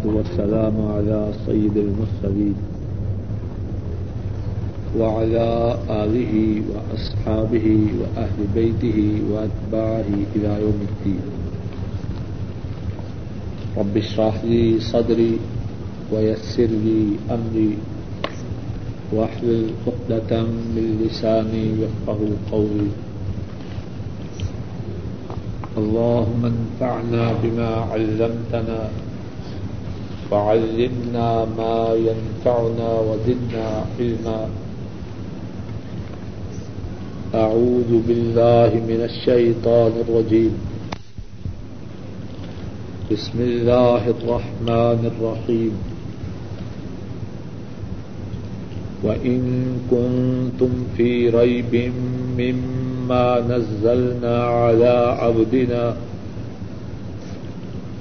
والسلام على سيد المرسلين وعلى آله وأصحابه وأهل بيته وأتباعه إلى يوم الدين. رب اشرح لي صدري ويسر لي أمري واحلل عقدة من لساني يفقه قولي. اللهم انفعنا بما علمتنا وعلمنا ما ينفعنا وزدنا علما. أعوذ بالله من الشيطان الرجيم. بسم الله الرحمن الرحيم. وإن كنتم في ريب مما نزلنا على عبدنا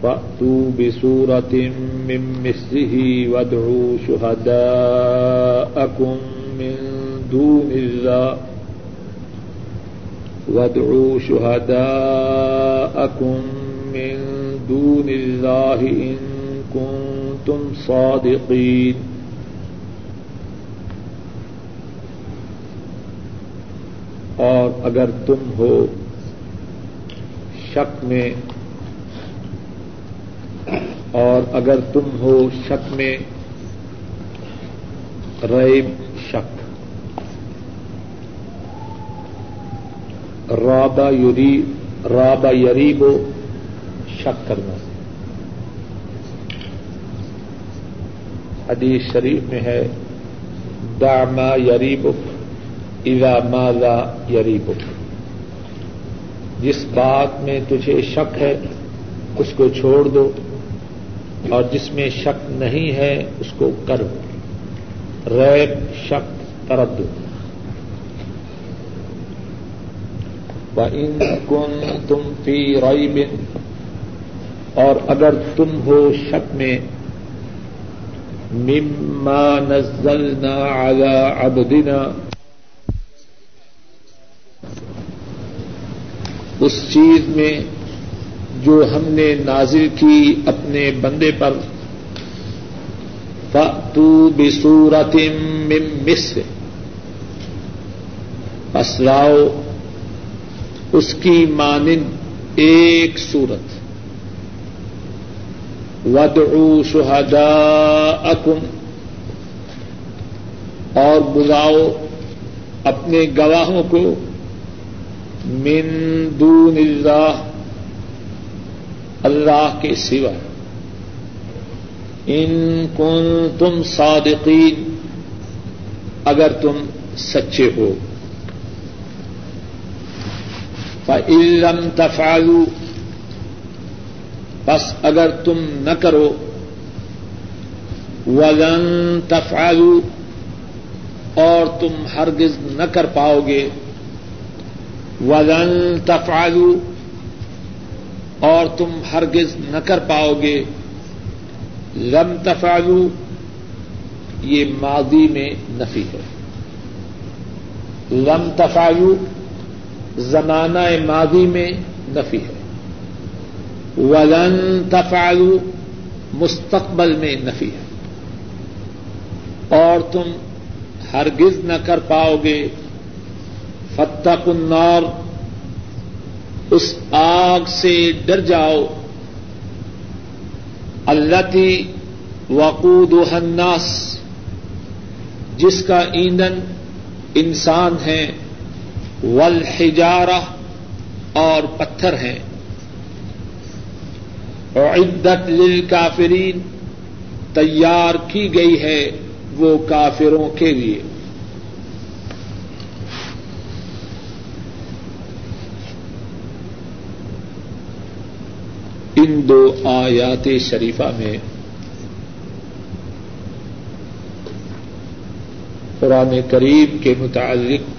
فأتوا بسورة من مثله وادعوا شهداءكم من دون الله. وادعوا شهداءكم من دون الله إن كنتم صادقين. اور اگر تم ہو شک میں اور اگر تم ہو شک میں ریب شک۔ رابا یوری، رابا یریب شک کرنا۔ حدیث شریف میں ہے داما یریب اذا مالا یریب جس بات میں تجھے شک ہے، اس کو چھوڑ دو۔ اور جس میں شک نہیں ہے اس کو کرو۔ ریب، شک ترد ان کن تم فی اور اگر تم ہو شک میں، مما نزلنا على عبدنا۔ اس چیز میں جو ہم نے نازل کی اپنے بندے پر۔ فتو بسورت من مصر۔ اسلاؤ اس کی مانند ایک سورت ودعو شہداءکم اور بلاؤ اپنے گواہوں کو۔ من دون اللہ اللہ کے سوا۔ ان کن تم صادقین، اگر تم سچے ہو۔ فعلم تفالو بس اگر تم نہ کرو۔ ولن تفالو اور تم ہرگز نہ کر پاؤ گے۔ ولن تفالو اور تم ہرگز نہ کر پاؤ گے۔ لم تفالو یہ ماضی میں نفی ہے۔ لم تفالو زمانہ ماضی میں نفی ہے۔ ولن تفالو مستقبل میں نفی ہے۔ اور تم ہرگز نہ کر پاؤ گے۔ فتح النار اس آگ سے ڈر جاؤ۔ اللہ تی وقود الناس، جس کا ایندھن انسان ہے، والحجارہ اور پتھر ہیں۔ عدت للکافرین، تیار کی گئی ہے وہ کافروں کے لیے۔ ان دو آیات شریفہ میں قرآن کریم کے متعلق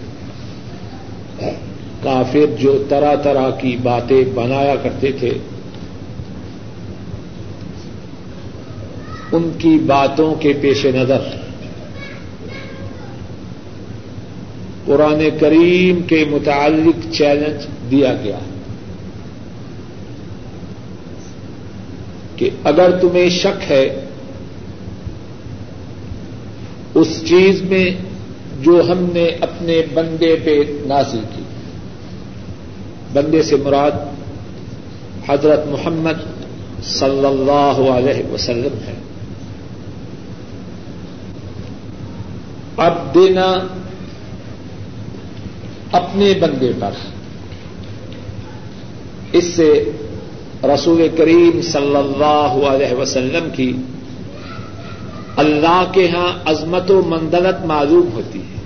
کافر جو طرح طرح کی باتیں بنایا کرتے تھے، ان کی باتوں کے پیش نظر، قرآن کریم کے متعلق چیلنج دیا گیا۔ کہ اگر تمہیں شک ہے، اس چیز میں جو ہم نے اپنے بندے پہ نازل کی۔ بندے سے مراد حضرت محمد صلی اللہ علیہ وسلم ہے۔ اب دینا اپنے بندے پر۔ اس سے رسول کریم صلی اللہ علیہ وسلم کی اللہ کے ہاں عظمت و مندلت معلوم ہوتی ہے۔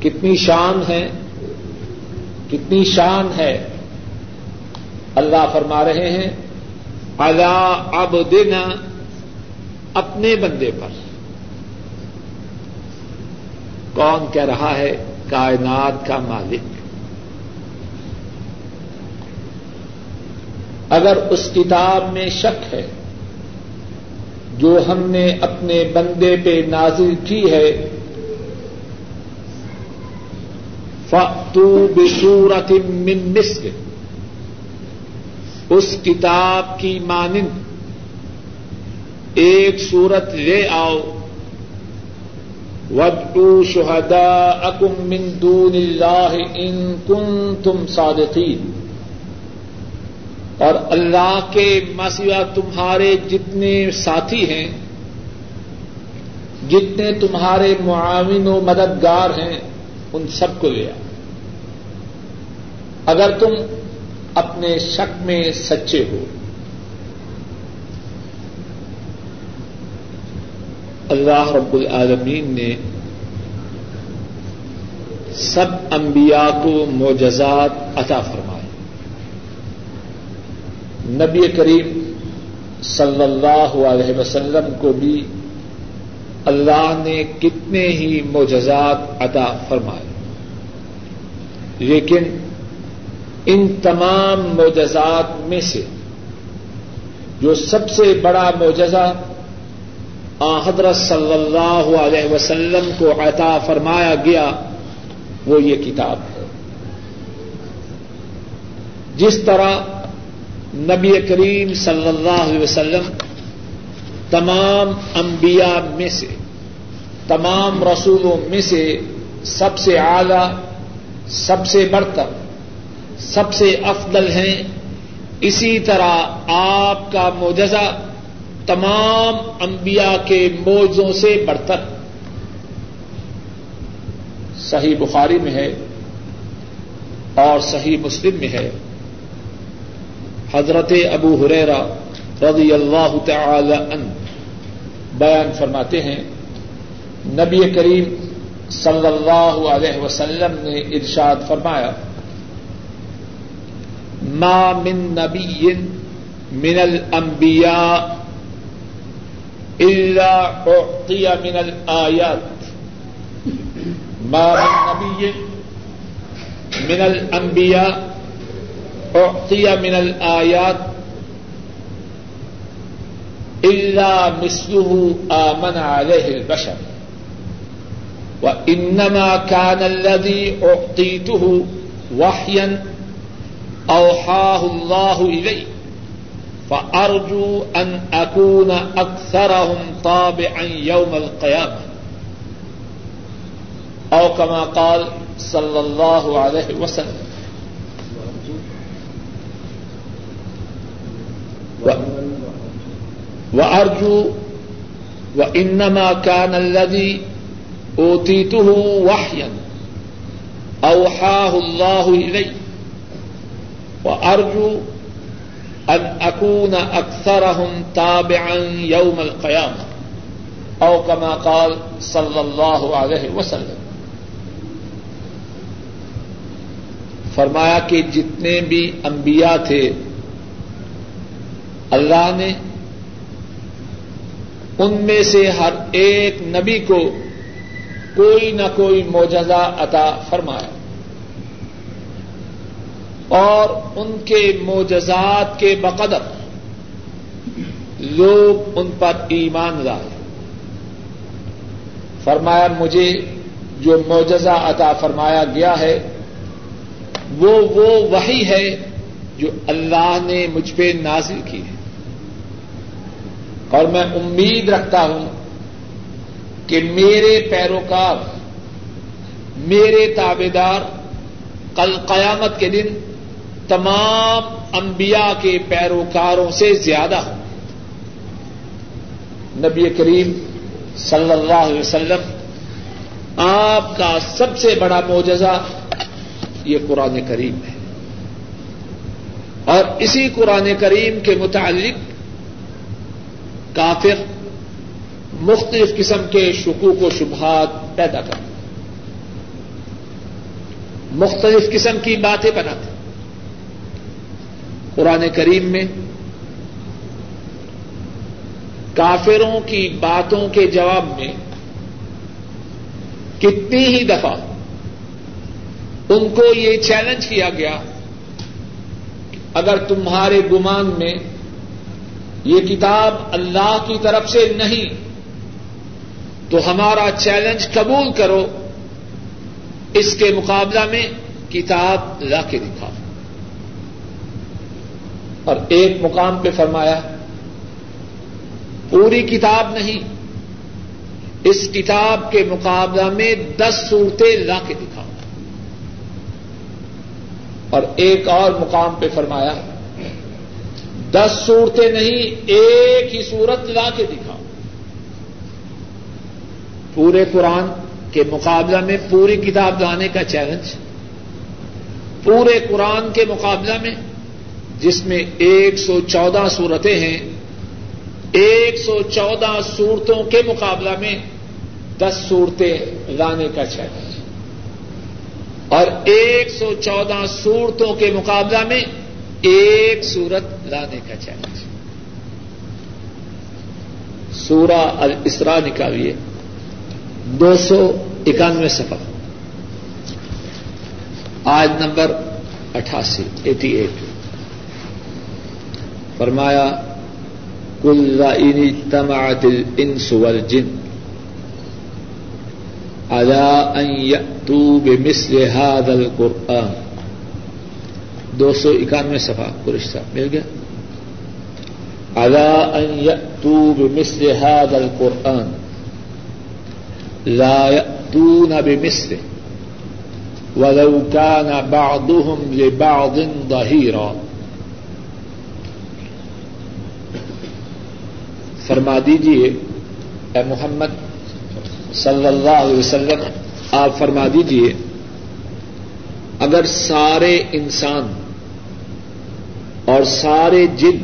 کتنی شان ہے، کتنی شان ہے۔ اللہ فرما رہے ہیں اللہ اب دینا اپنے بندے پر۔ کون کہہ رہا ہے، کائنات کا مالک اگر اس کتاب میں شک ہے، جو ہم نے اپنے بندے پہ نازل کی ہے فتو بصورت من مصر اس کتاب کی مانند، ایک سورت لے آؤ ودو شہدا اکم من دون اللہ ان کن تم صادقین اور اللہ کے مسئلہ تمہارے جتنے ساتھی ہیں، جتنے تمہارے معاون و مددگار ہیں، ان سب کو لیا۔ اگر تم اپنے شک میں سچے ہو، اللہ رب العالمین نے سب انبیاء کو معجزات عطا فرمائے۔ نبی کریم صلی اللہ علیہ وسلم کو بھی اللہ نے کتنے ہی معجزات عطا فرمائے۔ لیکن ان تمام معجزات میں سے جو سب سے بڑا معجزہ حضرت صلی اللہ علیہ وسلم کو عطا فرمایا گیا وہ یہ کتاب ہے۔ جس طرح نبی کریم صلی اللہ علیہ وسلم تمام انبیاء میں سے، تمام رسولوں میں سے سب سے اعلی، سب سے بڑھتر سب سے افضل ہیں۔ اسی طرح آپ کا معجزہ تمام انبیاء کے موضوں سے بڑھتر صحیح بخاری میں ہے اور صحیح مسلم میں ہے۔ حضرت ابو حریرا رضی اللہ تعالی عنہ بیان فرماتے ہیں، نبی کریم صلی اللہ علیہ وسلم نے ارشاد فرمایا، ما من نبی من الانبیاء الا اعطي من الآيات ما من نبي من الانبياء اعطي من الآيات الا مثله آمن عليه البشر. وإنما كان الذي أعطيته وحيا أوحاه الله إليه. فارجو ان اکون اکثرهم طابعا یوم القیامہ او کما قال صلی اللہ علیہ وسلم. و ارجو و انما كان الذي اوتيته وحيا اوحاه الله الي وارجو ان اکون اکثر ہم تاب یوم القیام او کما قال صلی اللہ علیہ وسلم فرمایا کہ جتنے بھی انبیاء تھے اللہ نے ان میں سے ہر ایک نبی کو کوئی نہ کوئی معجزہ عطا فرمایا اور ان کے معجزات کے بقدر لوگ ان پر ایمان لائے۔ فرمایا، مجھے جو معجزہ عطا فرمایا گیا ہے، وہ وہ وہی ہے جو اللہ نے مجھ پہ نازل کی ہے۔ اور میں امید رکھتا ہوں کہ میرے پیروکار، میرے تابے دار کل قیامت کے دن تمام انبیاء کے پیروکاروں سے زیادہ ہوں۔ نبی کریم صلی اللہ علیہ وسلم، آپ کا سب سے بڑا معجزہ یہ قرآن کریم ہے۔ اور اسی قرآن کریم کے متعلق کافر مختلف قسم کے شکوک و شبہات پیدا کرتے مختلف قسم کی باتیں بناتے قرآن کریم میں کافروں کی باتوں کے جواب میں کتنی ہی دفعہ ان کو یہ چیلنج کیا گیا اگر تمہارے گمان میں یہ کتاب اللہ کی طرف سے نہیں، تو ہمارا چیلنج قبول کرو۔ اس کے مقابلہ میں کتاب لا کے دکھاؤ اور ایک مقام پہ فرمایا، پوری کتاب نہیں، اس کتاب کے مقابلہ میں دس صورتیں لا کے دکھاؤ اور ایک اور مقام پہ فرمایا دس صورتیں نہیں، ایک ہی صورت لا کے دکھاؤ۔ پورے قرآن کے مقابلہ میں پوری کتاب لانے کا چیلنج پورے قرآن کے مقابلہ میں جس میں ایک سو چودہ صورتیں ہیں، ایک سو چودہ صورتوں کے مقابلہ میں دس صورتیں لانے کا چیلنج اور ایک سو چودہ صورتوں کے مقابلہ میں ایک صورت لانے کا چیلنج سورہ الاسرا نکالیے. دو سو اکانوے سفر آج نمبر اٹھاسی، ایٹی ایٹ. فرمایا، کل تماعت الانس والجن. على ان يأتوا بمثل هذا القرآن. دو سو اکانوے سفا پرشتہ مل گیا؟ على ان يأتوا بمثل هذا القرآن. لا يأتون بمثله ولو كان بعضهم لبعض ظهيرا فرما دیجیے اے محمد صلی اللہ علیہ وسلم، آپ فرما دیجیے اگر سارے انسان اور سارے جن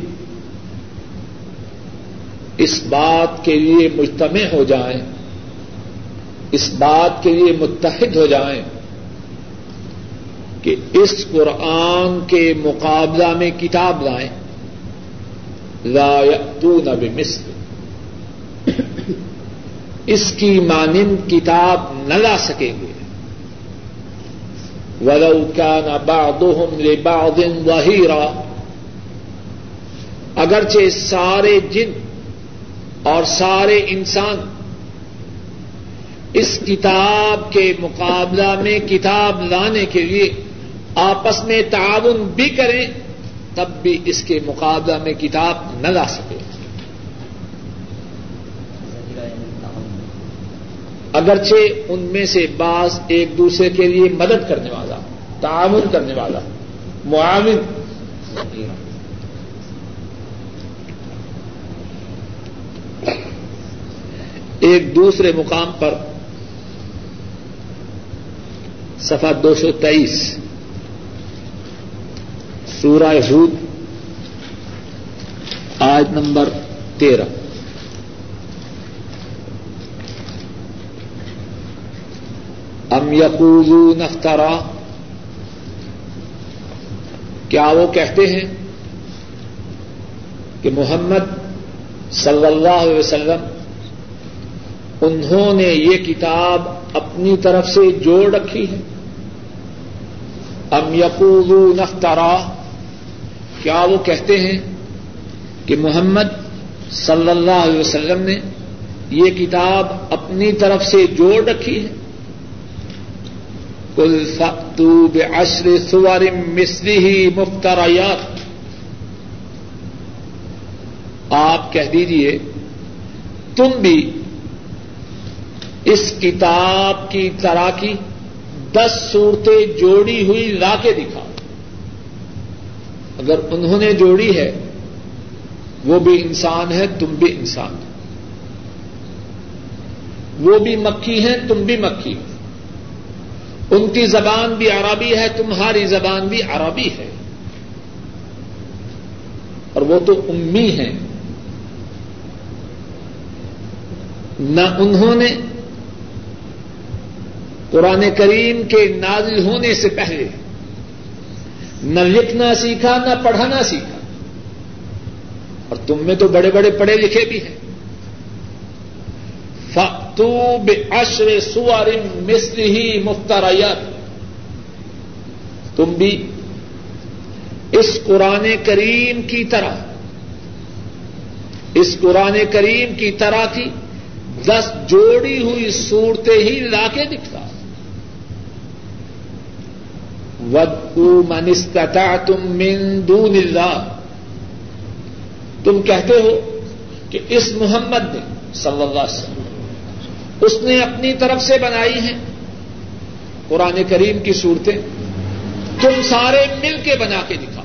اس بات کے لیے مجتمع ہو جائیں، اس بات کے لیے متحد ہو جائیں کہ اس قرآن کے مقابلہ میں کتاب لائیں، لا یأتون بمثل۔ اس کی مانند کتاب نہ لا سکیں گے ولو كان بعضهم لبعض ظهيرا۔ اگرچہ سارے جن اور سارے انسان اس کتاب کے مقابلہ میں کتاب لانے کے لیے آپس میں تعاون بھی کریں، تب بھی اس کے مقابلہ میں کتاب نہ لا سکے۔ اگرچہ ان میں سے بعض ایک دوسرے کے لیے مدد کرنے والا، تعاون کرنے والا، معاون۔ ایک دوسرے مقام پر سفا دو سو تیئیس، سورہ ہود آج نمبر تیرہ۔ ام یقول نخترا کیا وہ کہتے ہیں کہ محمد صلی اللہ علیہ وسلم انہوں نے یہ کتاب اپنی طرف سے جوڑ رکھی ہے؟ ام یقول نخترا کیا وہ کہتے ہیں کہ محمد صلی اللہ علیہ وسلم نے یہ کتاب اپنی طرف سے جوڑ رکھی ہے؟ کل فتو بشر سور مسری ہی مفترایات آپ کہہ دیجیے تم بھی اس کتاب کی طرح کی دس صورتیں جوڑی ہوئی لا کے دکھا اگر انہوں نے جوڑی ہے، وہ بھی انسان ہے، تم بھی انسان۔ وہ بھی مکھی ہیں، تم بھی مکھی ان کی زبان بھی عربی ہے، تمہاری زبان بھی عربی ہے۔ اور وہ تو امی ہیں۔ نہ انہوں نے قرآن کریم کے نازل ہونے سے پہلے نہ لکھنا سیکھا، نہ پڑھانا سیکھا۔ اور تم میں تو بڑے بڑے پڑھے لکھے بھی ہیں۔ فتو اشر سوار مصر ہی مفتارایات تم بھی اس قرآن کریم کی طرح، اس قرآن کریم کی طرح کی دس جوڑی ہوئی صورتیں ہی لا کے دکھتا۔ من استطاع تم من دون اللہ تم کہتے ہو کہ اس محمد نے صلی اللہ علیہ وسلم اس نے اپنی طرف سے بنائی ہیں قرآن کریم کی صورتیں تم سارے مل کے بنا کے دکھا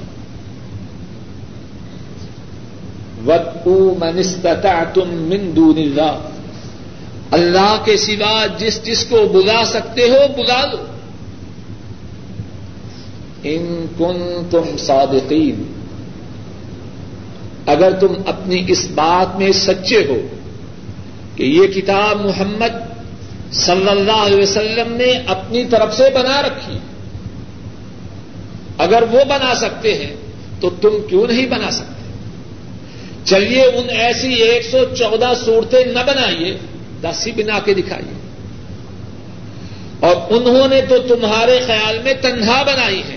من استطاع تم من دون اللہ کے سوا جس جس کو بلا سکتے ہو بلا لو۔ ان کن تم صادقین اگر تم اپنی اس بات میں سچے ہو کہ یہ کتاب محمد صلی اللہ علیہ وسلم نے اپنی طرف سے بنا رکھی اگر وہ بنا سکتے ہیں تو تم کیوں نہیں بنا سکتے چلیے ان ایسی ایک سو چودہ صورتیں نہ بنائیے، دس ہی بنا کے دکھائیے۔ اور انہوں نے تو تمہارے خیال میں تنہا بنائی ہے۔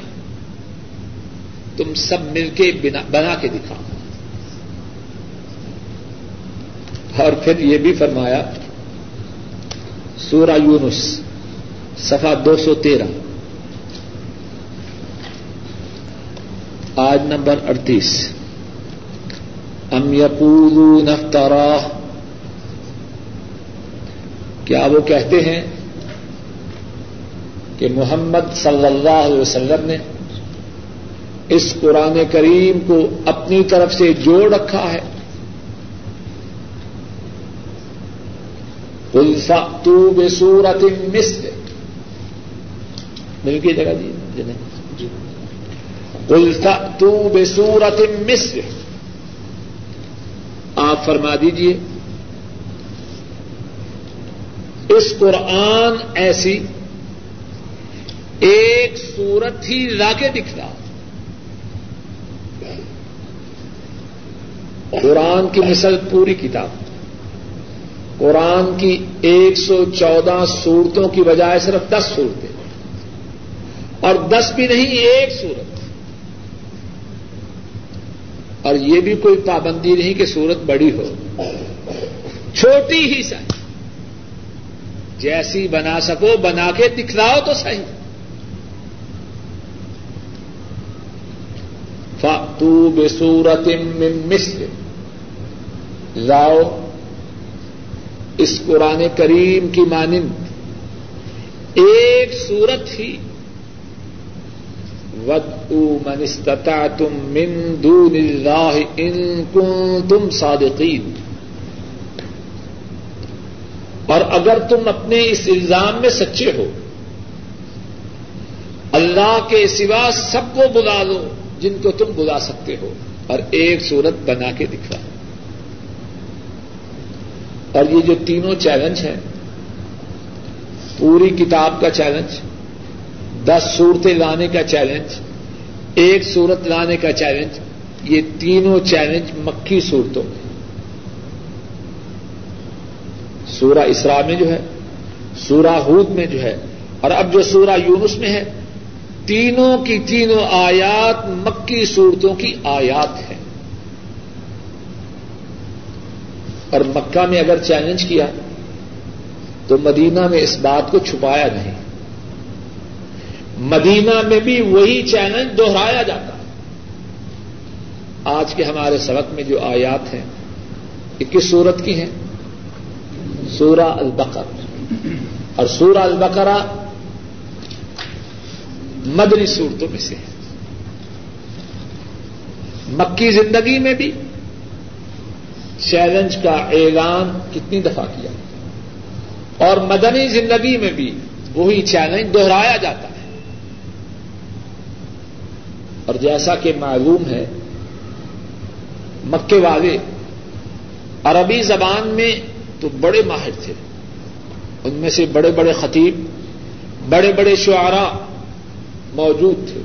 تم سب مل کے بنا کے دکھاؤ۔ اور پھر یہ بھی فرمایا، سورہ یونس سفا دو سو تیرہ۔ آج نمبر اڑتیس۔ ام یقول نفترا کیا وہ کہتے ہیں کہ محمد صلی اللہ علیہ وسلم نے اس قرآن کریم کو اپنی طرف سے جوڑ رکھا ہے؟ الفا تو بے سورت مصر مل کی جگہ جی الفا تو بے سورت مصر آپ فرما دیجیے اس قرآن ایسی ایک سورت ہی لا کے دکھتا۔ قرآن کی مثل پوری کتاب۔ قرآن کی ایک سو چودہ صورتوں کی بجائے صرف دس صورتیں۔ اور دس بھی نہیں، ایک صورت۔ اور یہ بھی کوئی پابندی نہیں کہ صورت بڑی ہو۔ چھوٹی ہی سائز جیسی بنا سکو، بنا کے دکھلاؤ تو صحیح۔ فاتو بے سورت مصر لاؤ۔ اس قرآن کریم کی مانند ایک سورت ہی ود من استطاع تم من دون اللہ ان تم صادقین اور اگر تم اپنے اس الزام میں سچے ہو، اللہ کے سوا سب کو بلا لو جن کو تم بلا سکتے ہو۔ اور ایک صورت بنا کے دکھا۔ اور یہ جو تینوں چیلنج ہیں، پوری کتاب کا چیلنج دس صورتیں لانے کا چیلنج ایک صورت لانے کا چیلنج یہ تینوں چیلنج مکھی صورتوں میں. سورہ اسرا میں جو ہے، سورہ ہود میں جو ہے، اور اب جو سورہ یونس میں ہے، تینوں کی تینوں آیات مکی صورتوں کی آیات ہیں. اور مکہ میں اگر چیلنج کیا تو مدینہ میں اس بات کو چھپایا نہیں۔ مدینہ میں بھی وہی چیلنج دوہرایا جاتا۔ آج کے ہمارے سبق میں جو آیات ہیں یہ کس صورت کی ہیں۔ سورہ البقر اور سورہ البقرہ مدری صورتوں میں سے ہے۔ مکی زندگی میں بھی چیلنج کا اعلان کتنی دفعہ کیا۔ اور مدنی زندگی میں بھی وہی چیلنج دوہرایا جاتا ہے۔ اور جیسا کہ معلوم ہے، مکے والے عربی زبان میں تو بڑے ماہر تھے۔ ان میں سے بڑے بڑے خطیب، بڑے بڑے شعراء موجود تھے۔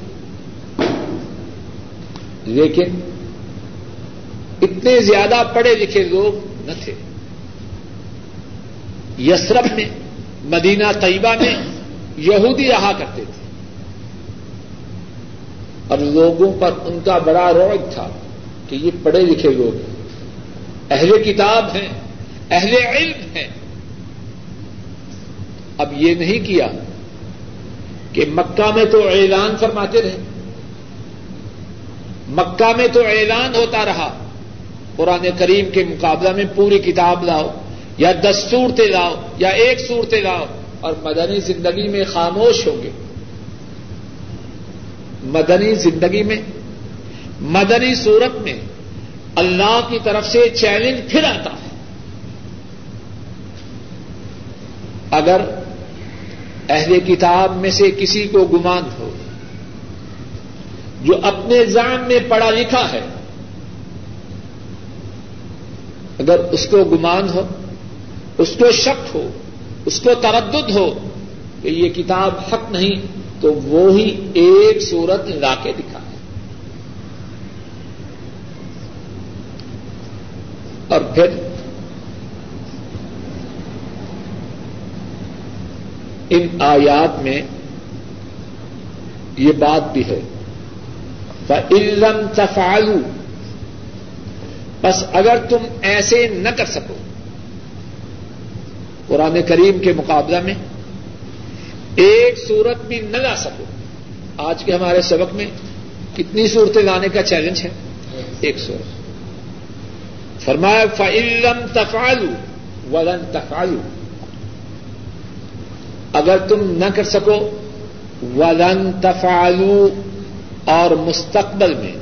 لیکن اتنے زیادہ پڑھے لکھے لوگ نہ تھے۔ یسرف میں مدینہ طیبہ میں یہودی رہا کرتے تھے۔ اور لوگوں پر ان کا بڑا روگ تھا کہ یہ پڑھے لکھے لوگ ہیں۔ اہل کتاب ہیں، اہل علم ہیں۔ اب یہ نہیں کیا کہ مکہ میں تو اعلان فرماتے رہے۔ مکہ میں تو اعلان ہوتا رہا۔ قرآن کریم کے مقابلہ میں پوری کتاب لاؤ، یا دس صورتیں لاؤ، یا ایک صورتیں لاؤ، اور مدنی زندگی میں خاموش ہوں گے مدنی زندگی میں، مدنی صورت میں اللہ کی طرف سے چیلنج پھر آتا ہے۔ اگر اہل کتاب میں سے کسی کو گمان ہو، جو اپنے زام میں پڑھا لکھا ہے اگر اس کو گمان ہو، اس کو شک ہو، اس کو تردد ہو کہ یہ کتاب حق نہیں، تو وہی ایک صورت لا کے دکھا ہے۔ اور پھر ان آیات میں یہ بات بھی ہے۔ علم تفالو بس اگر تم ایسے نہ کر سکو۔ قرآن کریم کے مقابلہ میں ایک صورت بھی نہ لا سکو۔ آج کے ہمارے سبق میں کتنی صورتیں لانے کا چیلنج ہے؟ ایک صورت۔ فرمایا فعلم تفالو ولن تفالو اگر تم نہ کر سکو، ولن تفالو اور مستقبل میں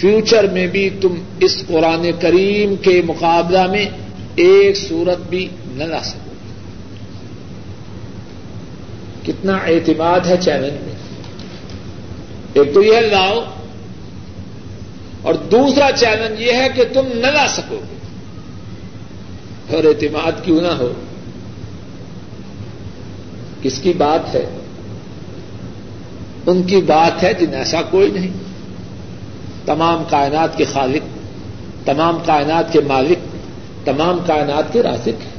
فیوچر میں بھی تم اس قرآن کریم کے مقابلہ میں ایک صورت بھی نہ لا سکو۔ کتنا اعتماد ہے چیلنج میں۔ ایک تو یہ لاؤ، اور دوسرا چیلنج یہ ہے کہ تم نہ لا سکو۔ گے اور اعتماد کیوں نہ ہو؟ کس کی بات ہے؟ ان کی بات ہے جن ایسا کوئی نہیں۔ تمام کائنات کے خالق، تمام کائنات کے مالک، تمام کائنات کے راسک ہیں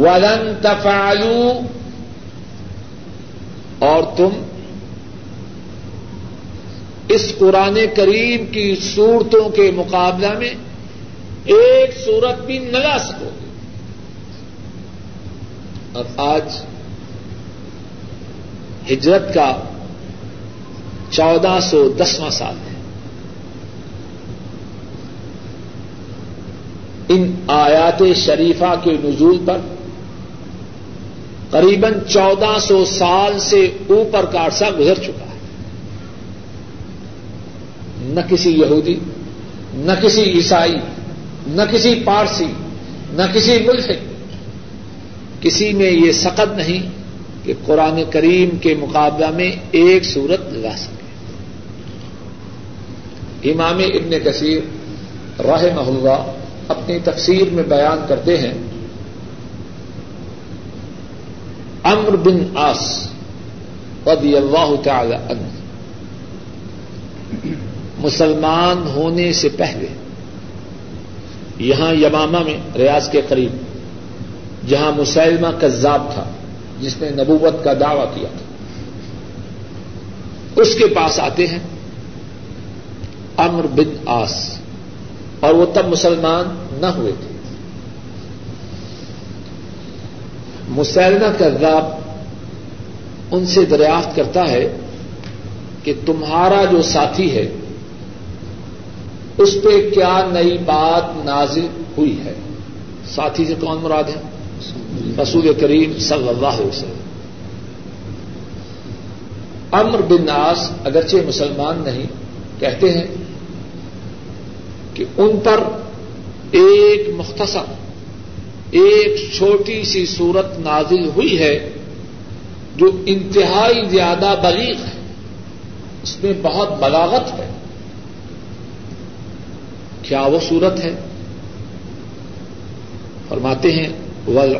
ولن تفالو اور تم اس قرآن کریم کی صورتوں کے مقابلہ میں ایک صورت بھی نہ لا سکو۔ گے اور آج ہجرت کا چودہ سو دسواں سال ہے۔ ان آیات شریفہ کے نزول پر قریباً چودہ سو سال سے اوپر کا عرصہ گزر چکا ہے۔ نہ کسی یہودی، نہ کسی عیسائی، نہ کسی پارسی، نہ کسی ملک کسی میں یہ سقط نہیں کہ قرآن کریم کے مقابلہ میں ایک صورت لگا سکے۔ امام ابن کثیر راہ محلہ اپنی تفسیر میں بیان کرتے ہیں۔ امر بن آس رضی اللہ تعالی عنہ۔ مسلمان ہونے سے پہلے یہاں یمامہ میں ریاض کے قریب جہاں مسلمہ کذاب تھا، جس نے نبوت کا دعوی کیا تھا۔ اس کے پاس آتے ہیں امر بن آس اور وہ تب مسلمان نہ ہوئے تھے۔ مسلمہ کذاب ان سے دریافت کرتا ہے کہ تمہارا جو ساتھی ہے، اس پہ کیا نئی بات نازل ہوئی ہے؟ ساتھی سے کون مراد ہے رسول کریم صلی اللہ علیہ وسلم۔ امر بن ناس اگرچہ مسلمان نہیں، کہتے ہیں کہ ان پر ایک مختصر، ایک چھوٹی سی صورت نازل ہوئی ہے جو انتہائی زیادہ بلیغ ہے، اس میں بہت بلاغت ہے۔ کیا وہ صورت ہے؟ فرماتے ہیں ول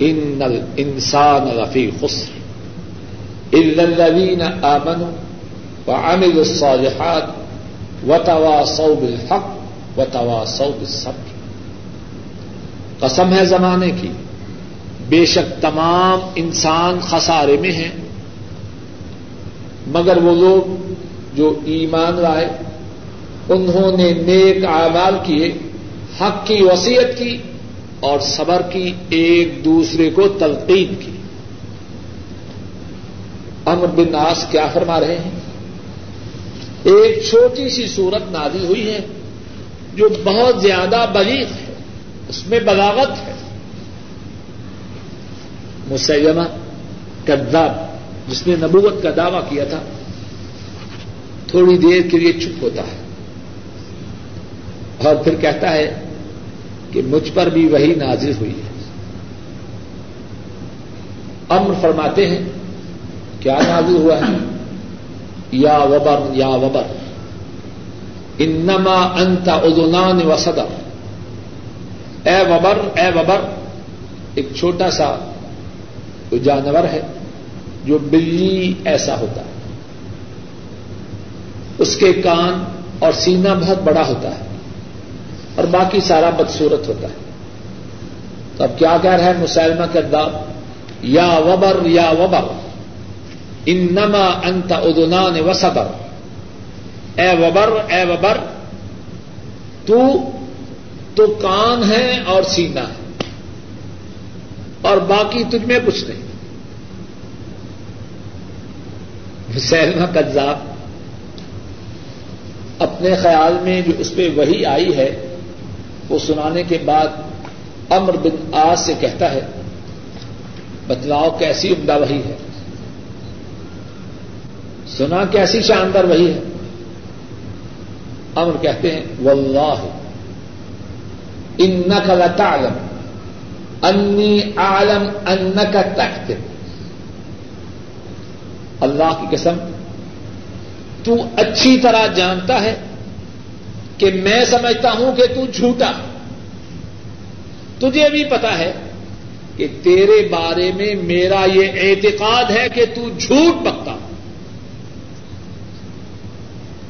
ان انسان رفیع خسر الذين آمنوا وعملوا الصالحات و توا وتواصوا بالحق وتواصوا بالصبر۔ قسم ہے زمانے کی۔ بے شک تمام انسان خسارے میں ہیں۔ مگر وہ لوگ جو ایمان لائے، انہوں نے نیک اعمال کیے، حق کی وسیعت کی اور صبر کی ایک دوسرے کو تلقین کی۔ امر بن ناس کیا فرما رہے ہیں؟ ایک چھوٹی سی صورت نازل ہوئی ہے جو بہت زیادہ بلیغ ہے، اس میں بلاغت ہے۔ مسلمہ کداب جس نے نبوت کا دعوی کیا تھا، تھوڑی دیر کے لیے چپ ہوتا ہے۔ اور پھر کہتا ہے کہ مجھ پر بھی وہی نازل ہوئی ہے۔ امر فرماتے ہیں، کیا نازل ہوا ہے؟ یا وبر یا وبر. انما انت ادنان و صدر اے وبر اے وبر، ایک چھوٹا سا جانور ہے جو بلی ایسا ہوتا ہے۔ اس کے کان اور سینہ بہت بڑا ہوتا ہے اور باقی سارا بدسورت ہوتا ہے۔ تو اب کیا کہہ رہا ہے مسلمہ کرداب یا وبر یا وبر۔ انما انت ادنان و صبر اے وبر اے وبر، تو تو کان ہے اور سینا ہے، اور باقی تجھ میں کچھ نہیں۔ سیلما کذاب اپنے خیال میں جو اس پہ وہی آئی ہے، وہ سنانے کے بعد امر بن آج سے کہتا ہے، بتلاؤ کیسی عمدہ وہی ہے؟ سنا کیسی شاندار وہی ہے۔ امر کہتے ہیں، واللہ انک لتعلم، انی عالم انک تکتب اللہ کی قسم، تو اچھی طرح جانتا ہے کہ میں سمجھتا ہوں کہ تو جھوٹا۔ تجھے بھی پتا ہے کہ تیرے بارے میں میرا یہ اعتقاد ہے کہ تو جھوٹ بکتا۔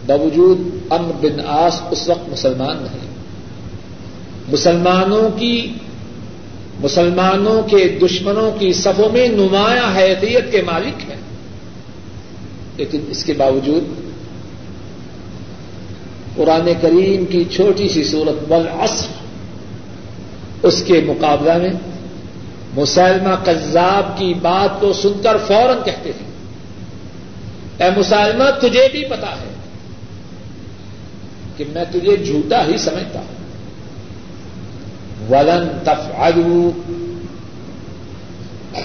باوجود امر بن آس اس وقت مسلمان نہیں۔ مسلمانوں کی، مسلمانوں کے دشمنوں کی صفوں میں نمایاں حیثیت کے مالک ہیں۔ لیکن اس کے باوجود قرآن کریم کی چھوٹی سی صورت والعصر اس کے مقابلہ میں مسلمہ قذاب کی بات کو سن کر فوراً کہتے ہیں۔ اے مسلمہ، تجھے بھی پتا ہے کہ میں تجھے جھوٹا ہی سمجھتا ہوں۔ ولن تفعلوا۔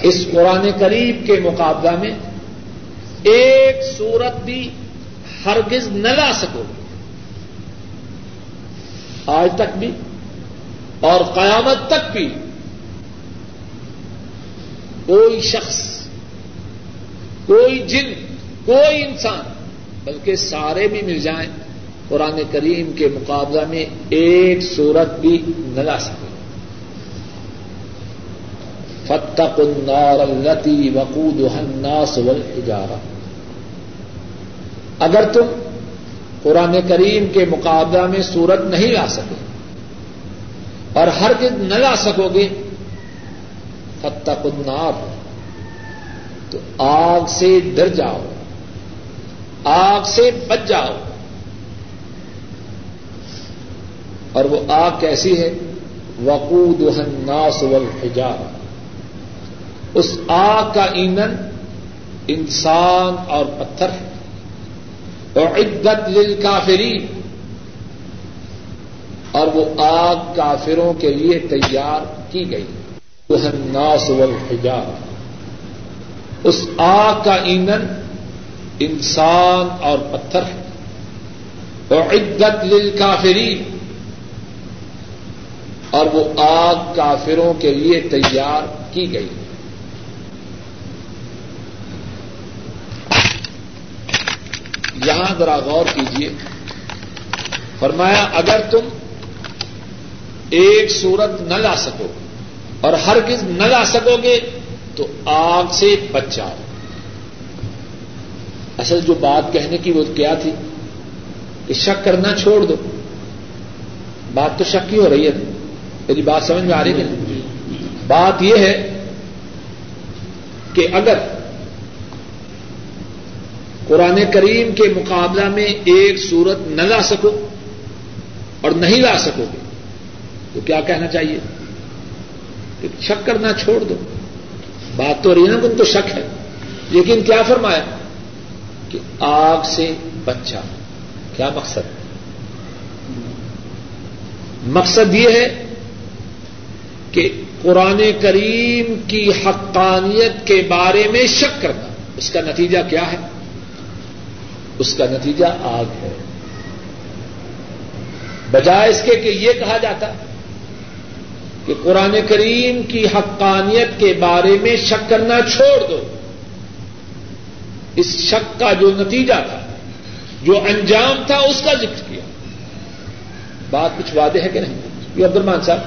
اس قرآن قریب کے مقابلہ میں ایک سورت بھی ہرگز نہ لا سکو۔ گے آج تک بھی اور قیامت تک بھی کوئی شخص، کوئی جن، کوئی انسان، بلکہ سارے بھی مل جائیں۔ قرآن کریم کے مقابلہ میں ایک سورت بھی نہ لا سکے فتق النار التی وقود الناس والحجارہ اگر تم قرآن کریم کے مقابلہ میں سورت نہیں لا سکے اور ہر دن نہ لا سکو گے فتح النار۔ تو آگ سے ڈر جاؤ، آگ سے بچ جاؤ۔ اور وہ آگ کیسی ہے؟ وقود الناس والحجار۔ اس آگ کا ایندھن انسان اور پتھر ہے۔ اور عدت للکافرین۔ اور وہ آگ کافروں کے لیے تیار کی گئی۔ الناس والحجار۔ اس آگ کا ایندھن انسان اور پتھر ہے۔ اور عدت للکافرین۔ اور وہ آگ کافروں کے لیے تیار کی گئی۔ یہاں ذرا غور کیجیے فرمایا، اگر تم ایک صورت نہ لا سکو اور ہر کس نہ لا سکو گے تو آگ سے بچ جاؤ۔ اصل جو بات کہنے کی وہ کیا تھی؟ کہ شک کرنا چھوڑ دو۔ بات تو شک کی ہو رہی ہے۔ میری بات سمجھ میں آ رہی ہے بات یہ ہے کہ اگر قرآن کریم کے مقابلہ میں ایک صورت نہ لا سکو اور نہیں لا سکو گے، تو کیا کہنا چاہیے؟ کہ شک کرنا چھوڑ دو۔ بات تو رہی نا تم تو شک ہے۔ لیکن کیا فرمایا؟ کہ آگ سے بچا۔ کیا مقصد؟ مقصد یہ ہے کہ قرآن کریم کی حقانیت کے بارے میں شک کرنا۔ اس کا نتیجہ کیا ہے؟ اس کا نتیجہ آگ ہے۔ بجائے اس کے کہ یہ کہا جاتا کہ قرآن کریم کی حقانیت کے بارے میں شک کرنا چھوڑ دو۔ اس شک کا جو نتیجہ تھا، جو انجام تھا، اس کا ذکر کیا۔ بات کچھ وعدے ہے کہ نہیں؟ یہ عبد صاحب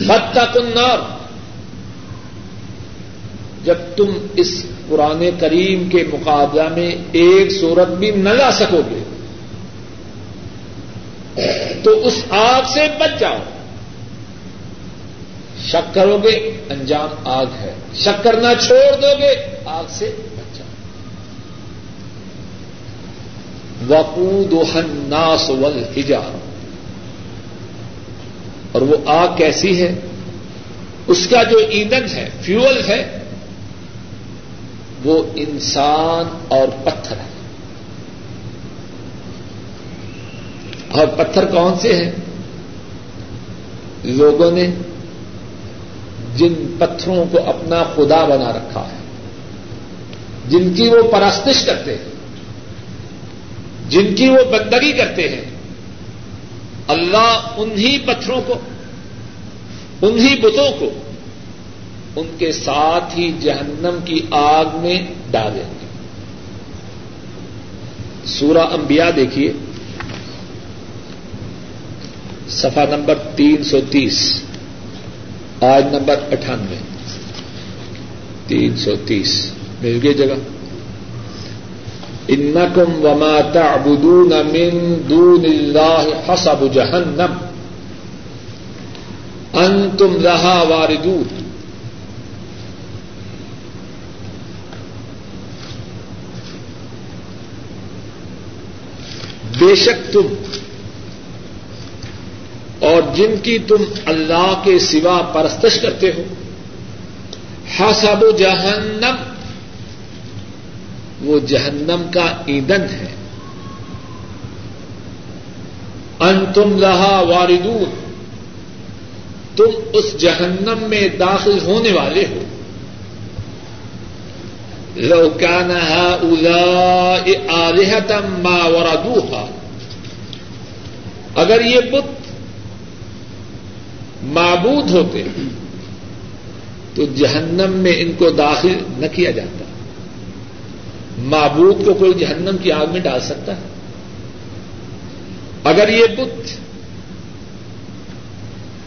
بد کا جب تم اس قرآن کریم کے مقابلہ میں ایک صورت بھی نہ لا سکو گے، تو اس آگ سے بچ جاؤ۔ شک کرو گے، انجام آگ ہے۔ شک کرنا چھوڑ دو گے، آگ سے بچ جاؤ۔ وقود الناس والحجار۔ اور وہ آگ کیسی ہے؟ اس کا جو ایندھن ہے فیول ہے، وہ انسان اور پتھر ہے۔ اور پتھر کون سے ہیں؟ لوگوں نے جن پتھروں کو اپنا خدا بنا رکھا ہے، جن کی وہ پرستش کرتے ہیں، جن کی وہ بندگی کرتے ہیں اللہ انہی پتھروں کو، انہی بتوں کو ان کے ساتھ ہی جہنم کی آگ میں ڈالیں گے۔ سورہ انبیاء دیکھیے۔ سفا نمبر تین سو تیس۔ آج نمبر اٹھانوے۔ تین سو تیس۔ مل گئی جگہ۔ انکم وما تعبدون من دون اللہ حسب جہنم انتم لها واردون. بے شک تم اور جن کی تم اللہ کے سوا پرستش کرتے ہو، حسب جہنم وہ جہنم کا ایندھن ہے۔ ان تم لہا واردون، تم اس جہنم میں داخل ہونے والے ہو۔ لو كان هؤلاء آلهة ما وردوها اگر یہ بت معبود ہوتے تو جہنم میں ان کو داخل نہ کیا جاتا۔ معبود کو کوئی جہنم کی آگ میں ڈال سکتا ہے؟ اگر یہ بت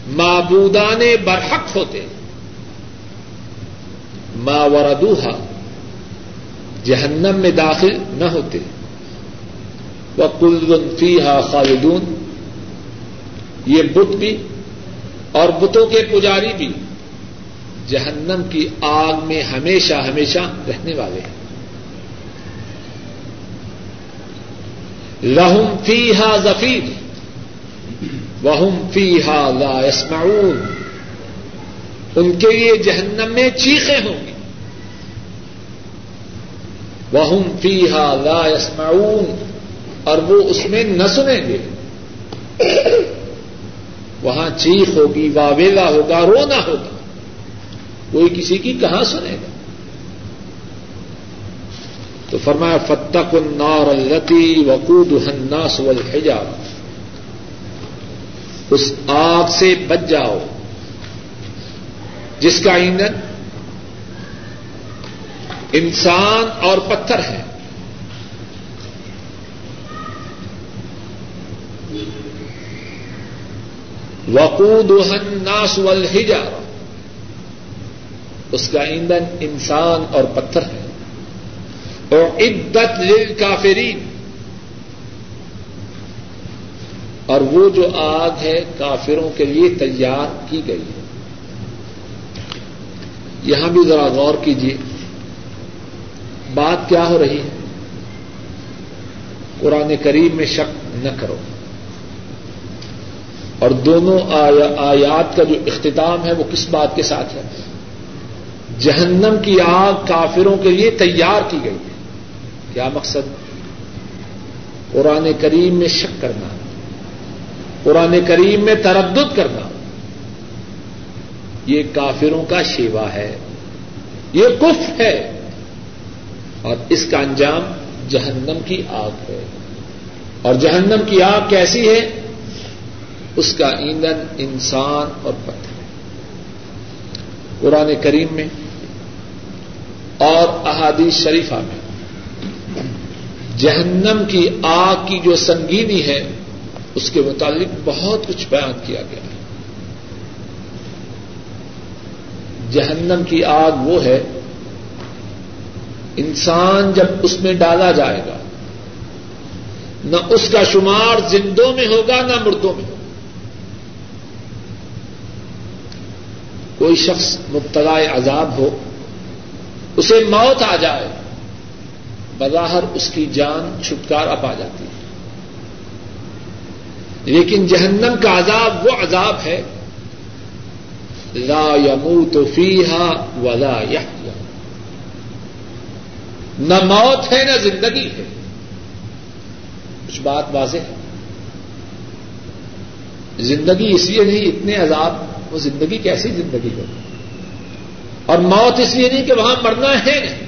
معبودان برحق ہوتے، ما وردوها جہنم میں داخل نہ ہوتے وہ کل فی ہا خالدون، یہ بت بھی اور بتوں کے پجاری بھی جہنم کی آگ میں ہمیشہ ہمیشہ رہنے والے ہیں۔ لہم فی ہا ظفیر وہم فی ہا لا یسمعون ان کے لیے جہنم میں چیخیں ہوں گی۔ وہ فی ہا لا یسمعون اور وہ اس میں نہ سنیں گے۔ وہاں چیخ ہوگی، واویلا ہوگا، رونا ہوگا۔ کوئی کسی کی کہاں سنے گا؟ تو فرمایا فتق النار التی وقود الناس والحجاب اس آگ سے بچ جاؤ۔ جس کا ایندھن انسان اور پتھر ہے وقود الناس والحجاب اس کا ایندھن انسان اور پتھر ہے اور عدت للکافرین۔ اور وہ جو آگ ہے کافروں کے لیے تیار کی گئی ہے۔ یہاں بھی ذرا غور کیجیے بات کیا ہو رہی ہے؟ قرآن کریم میں شک نہ کرو۔ اور دونوں آیات کا جو اختتام ہے وہ کس بات کے ساتھ ہے؟ جہنم کی آگ کافروں کے لیے تیار کی گئی ہے۔ کیا مقصد؟ قرآن کریم میں شک کرنا، قرآن کریم میں تردد کرنا۔ یہ کافروں کا شیوا ہے، یہ کف ہے۔ اور اس کا انجام جہنم کی آگ ہے۔ اور جہنم کی آگ کیسی ہے؟ اس کا ایندھن انسان اور پتھر ہے۔ قرآن کریم میں اور احادیث شریفہ میں۔ جہنم کی آگ کی جو سنگینی ہے، اس کے متعلق بہت کچھ بیان کیا گیا ہے۔ جہنم کی آگ وہ ہے، انسان جب اس میں ڈالا جائے گا، نہ اس کا شمار زندوں میں ہوگا، نہ مردوں میں ہوگا۔ کوئی شخص مبتلا عذاب ہو، اسے موت آ جائے بظاہر اس کی جان چھٹکارا پا جاتی ہے۔ لیکن جہنم کا عذاب وہ عذاب ہے۔ لا يموت فیحا ولا يحيا نہ موت ہے نہ زندگی ہے۔ کچھ بات واضح ہے۔ زندگی اس لیے نہیں اتنے عذاب، وہ زندگی کیسی زندگی ہو اور موت اس لیے نہیں کہ وہاں مرنا ہے۔ نہیں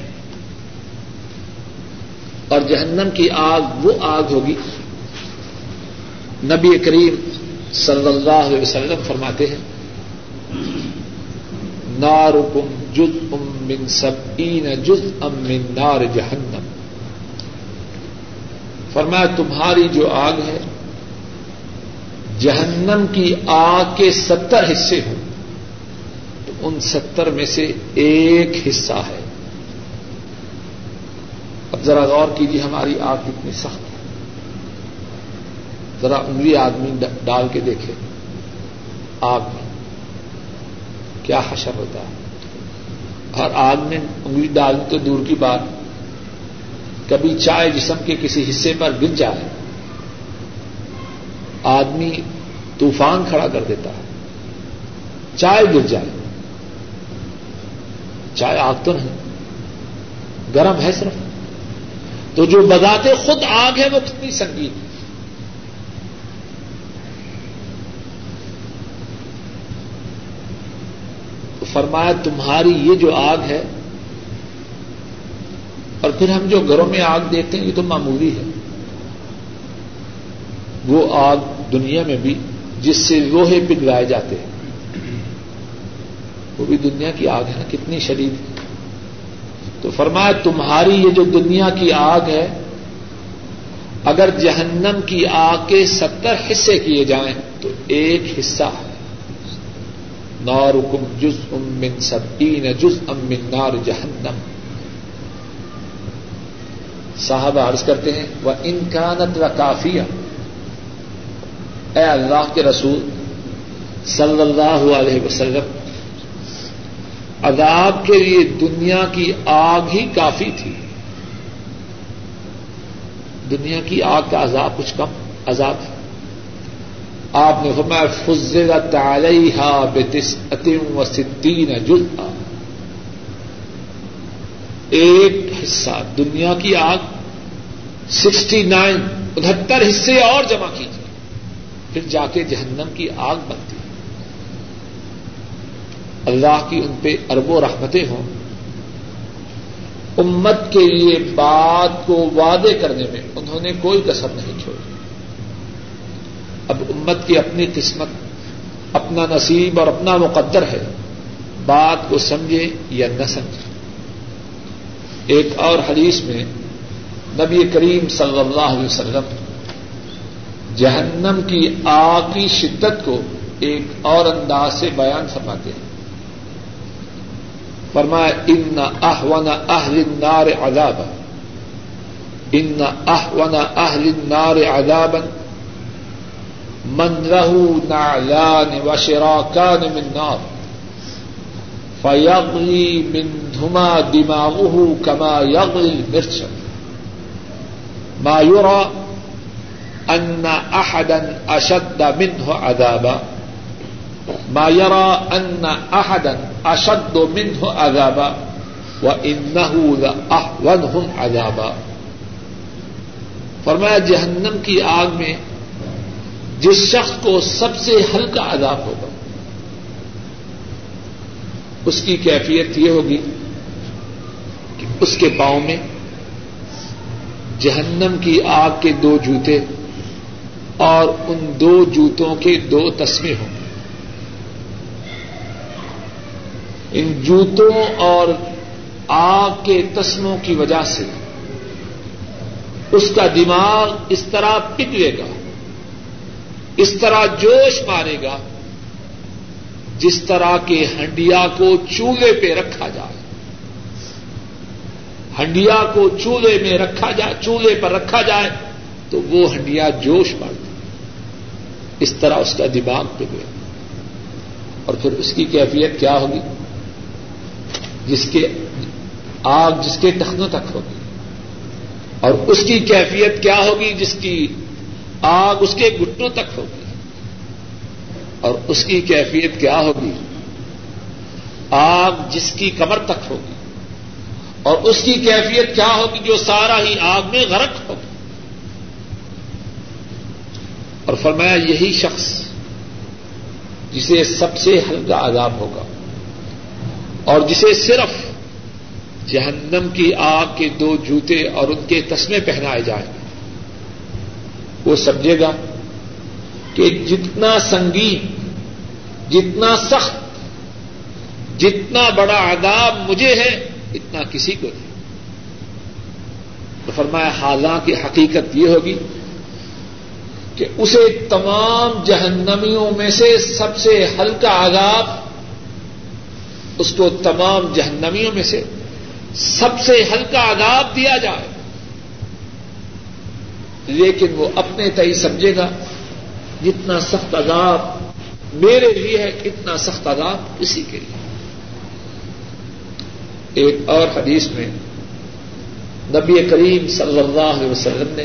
اور جہنم کی آگ وہ آگ ہوگی۔ نبی کریم صلی اللہ علیہ وسلم فرماتے ہیں، نارکم جز ام من سبین جز ام من نار جہنم۔ فرمایا، تمہاری جو آگ ہے، جہنم کی آگ کے ستر حصے ہوں۔ تو ان ستر میں سے ایک حصہ ہے۔ ذرا غور کیجیے ہماری آگ کتنی سخت ہے۔ ذرا انگلی آدمی ڈال کے دیکھے۔ آگ میں کیا حشر ہوتا ہے۔ اور آگ میں انگلی ڈال تو دور کی بات۔ کبھی چائے جسم کے کسی حصے پر گر جائے۔ آدمی طوفان کھڑا کر دیتا ہے۔ چائے گر جائے۔ چائے آگ تو نہیں، گرم ہے صرف۔ تو جو بذات خود آگ ہے وہ کتنی سنگین ہے۔ تو فرمایا تمہاری یہ جو آگ ہے، اور پھر ہم جو گھروں میں آگ دیکھتے ہیں، یہ تو معمولی ہے۔ وہ آگ دنیا میں بھی، جس سے لوہے پگلائے جاتے ہیں، وہ بھی دنیا کی آگ ہے نا، کتنی شدید ہے۔ تو فرمایا تمہاری یہ جو دنیا کی آگ ہے، اگر جہنم کی آگ کے ستر حصے کیے جائیں تو ایک حصہ ہے۔ نارکم جز امن سبین جز امن نار جہنم۔ صاحب عرض کرتے ہیں وہ انکانت و کافیہ اے اللہ کے رسول صلی اللہ علیہ وسلم عذاب کے لیے دنیا کی آگ ہی کافی تھی۔ دنیا کی آگ کا عذاب کچھ کم عذاب ہے۔ آپ نے فرمایا، فضلت علیہا بتسعتم و ستین جزءا ایک حصہ دنیا کی آگ، سکسٹی نائن، انہتر حصے اور جمع کیجیے۔ پھر جا کے جہنم کی آگ بنتی۔ اللہ کی ان پہ ارب و رحمتیں ہوں۔ امت کے لیے بات کو وعدے کرنے میں انہوں نے کوئی کسر نہیں چھوڑی۔ اب امت کی اپنی قسمت، اپنا نصیب اور اپنا مقدر ہے، بات کو سمجھے یا نہ سمجھے۔ ایک اور حدیث میں نبی کریم صلی اللہ علیہ وسلم جہنم کی آگ کی شدت کو ایک اور انداز سے بیان فرماتے ہیں۔ فرمایا ان احون اہل النار عذابا. ان احون اہل النار عذابا. من له نعلان وشراكان من نار فيغلي منهما دماغه كما يغلي المرش. ما يرى أن أحدا أشد منه عذابا. ما يرى أن أحدا اشد منه عذابا وإنه لأحونهم عذابا فرمایا جہنم کی آگ میں جس شخص کو سب سے ہلکا عذاب ہوگا، اس کی کیفیت یہ ہوگی کہ اس کے پاؤں میں جہنم کی آگ کے دو جوتے اور ان دو جوتوں کے دو تسمے ہوں گے ان جوتوں اور آگ کے تسموں کی وجہ سے اس کا دماغ اس طرح پگلے گا، اس طرح جوش مارے گا، جس طرح کے ہنڈیا کو چولہے پہ رکھا جائے۔ ہنڈیا کو چولہے میں رکھا جائے، چولہے پر رکھا جائے، تو وہ ہنڈیا جوش مارتی اس طرح اس کا دماغ پگلے اور پھر اس کی کیفیت کیا ہوگی؟ جس کے آگ جس کے ٹخنوں تک ہوگی۔ اور اس کی کیفیت کیا ہوگی؟ جس کی آگ اس کے گٹنوں تک ہوگی۔ اور اس کی کیفیت کیا ہوگی؟ آگ جس کی کمر تک ہوگی۔ اور اس کی کیفیت کیا ہوگی؟ جو سارا ہی آگ میں غرق ہوگی اور فرمایا یہی شخص جسے سب سے ہلکا عذاب ہوگا۔ اور جسے صرف جہنم کی آگ کے دو جوتے اور ان کے تسمے پہنائے جائیں وہ سمجھے گا کہ جتنا سنگین، جتنا سخت، جتنا بڑا عذاب مجھے ہے، اتنا کسی کو نہیں۔ تو فرمایا، حالانکہ حقیقت یہ ہوگی کہ اسے تمام جہنمیوں میں سے سب سے ہلکا عذاب اس کو تمام جہنمیوں میں سے سب سے ہلکا عذاب دیا جائے۔ لیکن وہ اپنے تئی سمجھے گا، جتنا سخت عذاب میرے لیے ہے، اتنا سخت عذاب اسی کے لیے۔ ایک اور حدیث میں نبی کریم صلی اللہ علیہ وسلم نے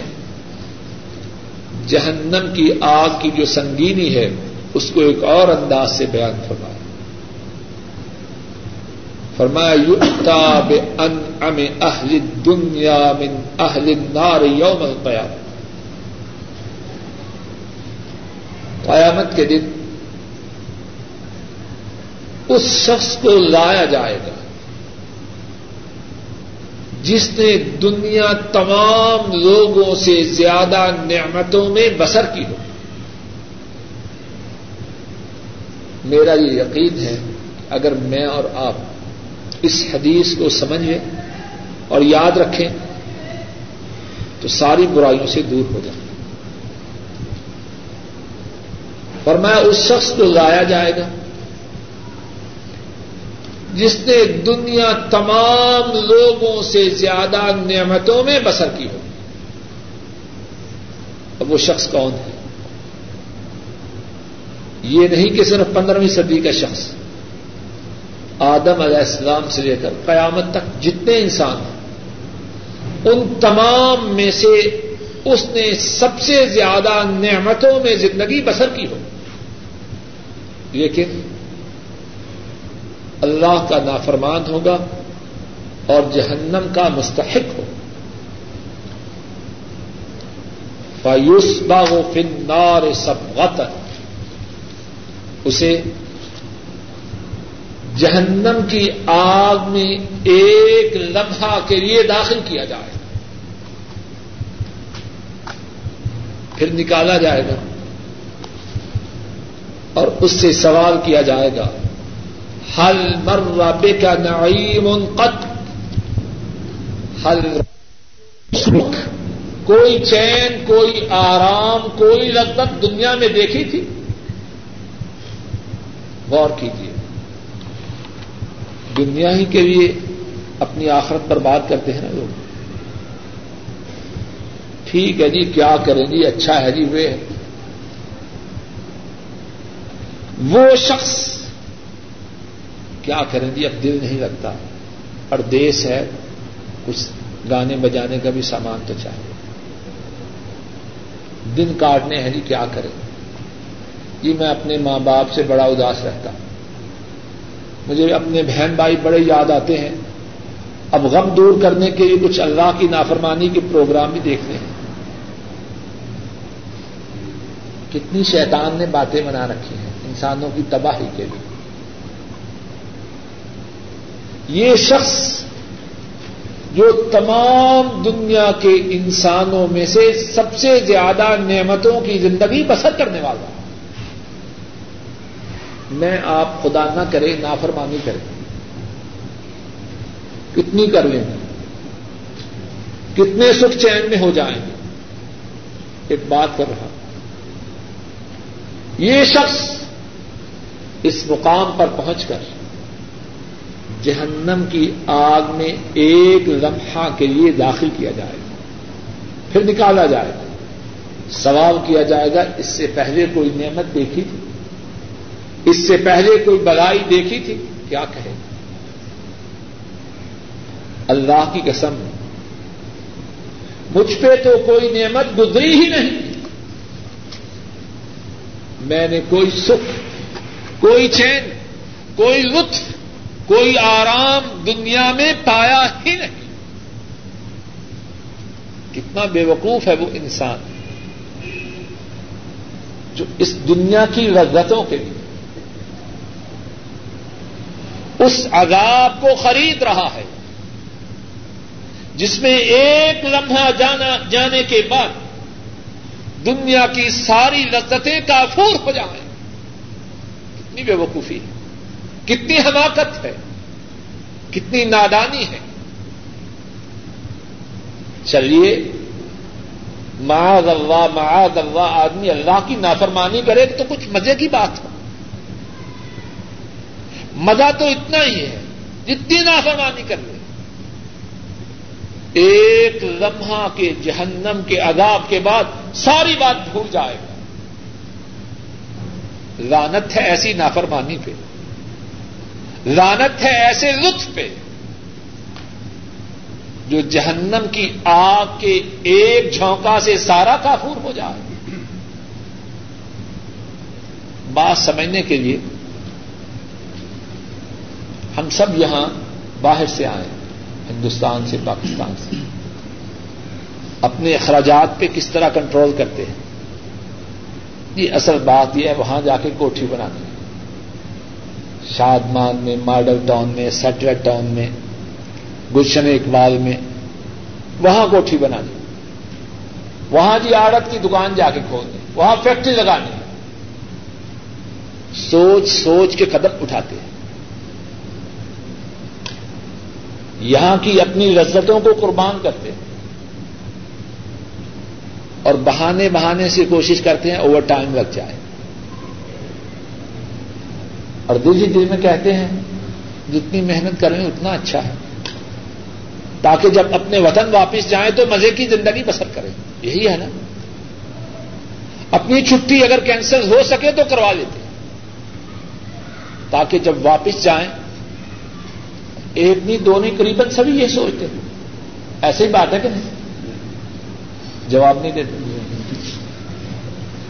جہنم کی آگ کی جو سنگینی ہے، اس کو ایک اور انداز سے بیان فرمایا۔ فرمایا یوتا بے ان ام اہل دنیا من اہل النار یوم القیامت. قیامت کے دن اس شخص کو لایا جائے گا جس نے دنیا تمام لوگوں سے زیادہ نعمتوں میں بسر کی ہو۔ میرا یہ یقین ہے، اگر میں اور آپ اس حدیث کو سمجھیں اور یاد رکھیں تو ساری برائیوں سے دور ہو جائیں۔ اور میں اس شخص کو لایا جائے گا جس نے دنیا تمام لوگوں سے زیادہ نعمتوں میں بسر کی ہو۔ اب وہ شخص کون ہے؟ یہ نہیں کہ صرف پندرہویں صدی کا شخص۔ آدم علیہ السلام سے لے کر قیامت تک جتنے انسان ہیں، ان تمام میں سے اس نے سب سے زیادہ نعمتوں میں زندگی بسر کی ہو۔ لیکن اللہ کا نافرمان ہوگا اور جہنم کا مستحق ہو۔ فایوس باغ و فنار سب اسے جہنم کی آگ میں ایک لمحہ کے لیے داخل کیا جائے پھر نکالا جائے گا اور اس سے سوال کیا جائے گا حل مر بے کا نعیم قط؟ حل سکھ کوئی چین، کوئی آرام، کوئی لذت دنیا میں دیکھی تھی؟ غور کیجیے۔ دنیا ہی کے لیے اپنی آخرت پر بات کرتے ہیں نا لوگ۔ ٹھیک ہے جی کیا کریں جی؟ اچھا ہے جی وہ وہ شخص کیا کریں جی؟ اب دل نہیں لگتا۔ دیس ہے، کچھ گانے بجانے کا بھی سامان تو چاہیے۔ دن کاٹنے ہیں جی کیا کریں؟ جی میں اپنے ماں باپ سے بڑا اداس رہتا ہوں۔ مجھے اپنے بہن بھائی بڑے یاد آتے ہیں۔ اب غم دور کرنے کے لیے کچھ اللہ کی نافرمانی کے پروگرام بھی دیکھتے ہیں۔ کتنی شیطان نے باتیں بنا رکھی ہیں انسانوں کی تباہی کے لیے۔ یہ شخص جو تمام دنیا کے انسانوں میں سے سب سے زیادہ نعمتوں کی زندگی بسر کرنے والا میں آپ خدا نہ کرے، نافرمانی کریں کتنی کر لیں؟ گے کتنے سکھ چین میں ہو جائیں؟ گے ایک بات کر رہا یہ شخص اس مقام پر پہنچ کر جہنم کی آگ میں ایک لمحہ کے لیے داخل کیا جائے گا پھر نکالا جائے۔ گا سوال کیا جائے گا۔ اس سے پہلے کوئی نعمت دیکھی تھی؟ اس سے پہلے کوئی بلائی دیکھی تھی؟ کیا کہے؟ اللہ کی قسم، مجھ پہ تو کوئی نعمت گزری ہی نہیں۔ میں نے کوئی سکھ، کوئی چین، کوئی لطف، کوئی آرام دنیا میں پایا ہی نہیں۔ کتنا بے وقوف ہے وہ انسان جو اس دنیا کی لذتوں کے لیے اس عذاب کو خرید رہا ہے۔ جس میں ایک لمحہ جانا جانے کے بعد دنیا کی ساری لذتیں کافور ہو جائیں۔ کتنی بے وقوفی ہے۔ کتنی حماقت ہے۔ کتنی نادانی ہے۔ چلیے، معاذ اللہ معاذ اللہ، آدمی اللہ کی نافرمانی کرے تو کچھ مزے کی بات ہو مزہ تو اتنا ہی ہے، جتنی نافرمانی کر لے۔ ایک لمحہ کے جہنم کے عذاب کے بعد ساری بات بھول جائے گا۔ لانت ہے ایسی نافرمانی پہ۔ لانت ہے ایسے لطف پہ۔ جو جہنم کی آگ کے ایک جھونکا سے سارا کافور ہو جائے۔ بات سمجھنے کے لیے ہم سب یہاں باہر سے آئے ہندوستان سے، پاکستان سے۔ اپنے اخراجات پہ کس طرح کنٹرول کرتے ہیں؟ یہ اصل بات یہ ہے، وہاں جا کے کوٹھی بنانی شادمان میں ماڈل ٹاؤن میں سیٹلٹ ٹاؤن میں، گلشن اقبال میں، وہاں کوٹھی بنانی وہاں جی آڑت کی دکان جا کے کھولنی وہاں فیکٹری لگانی سوچ سوچ کے قدم اٹھاتے ہیں۔ یہاں کی اپنی لذتوں کو قربان کرتے ہیں۔ اور بہانے بہانے سے کوشش کرتے ہیں اوور ٹائم لگ جائے۔ اور دوسری دل میں کہتے ہیں، جتنی محنت کریں اتنا اچھا ہے۔ تاکہ جب اپنے وطن واپس جائیں تو مزے کی زندگی بسر کریں۔ یہی ہے نا۔ اپنی چھٹی اگر کینسل ہو سکے تو کروا لیتے تاکہ جب واپس جائیں ایک نہیں دو نہیں قریباً سبھی یہ سوچتے ہیں۔ ایسے ہی بات ہے کہ نہیں؟ جواب نہیں دیتے۔